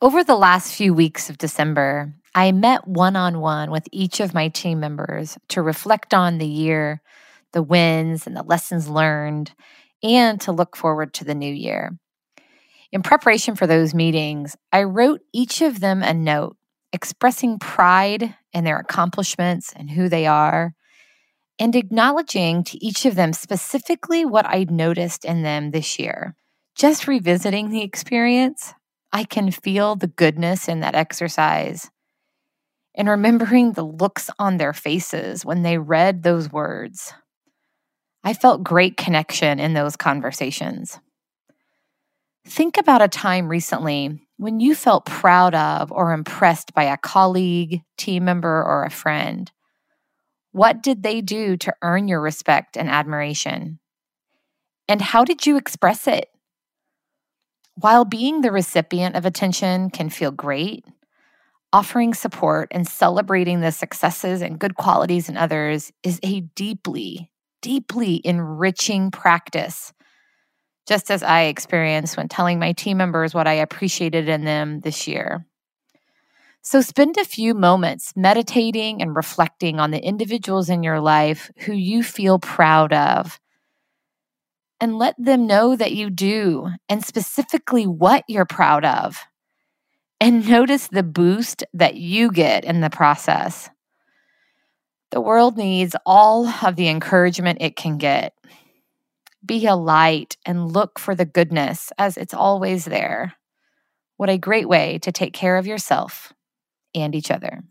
Over the last few weeks of December, I met one on one with each of my team members to reflect on the year, the wins, and the lessons learned, and to look forward to the new year. In preparation for those meetings, I wrote each of them a note expressing pride in their accomplishments and who they are, and acknowledging to each of them specifically what I'd noticed in them this year. Just revisiting the experience, I can feel the goodness in that exercise. And remembering the looks on their faces when they read those words, I felt great connection in those conversations. Think about a time recently when you felt proud of or impressed by a colleague, team member, or a friend. What did they do to earn your respect and admiration? And how did you express it? While being the recipient of attention can feel great, offering support and celebrating the successes and good qualities in others is a deeply, deeply enriching practice just as I experienced when telling my team members what I appreciated in them this year. So spend a few moments meditating and reflecting on the individuals in your life who you feel proud of. And let them know that you do, and specifically what you're proud of. And notice the boost that you get in the process. The world needs all of the encouragement it can get. Be a light and look for the goodness as it's always there. What a great way to take care of yourself and each other.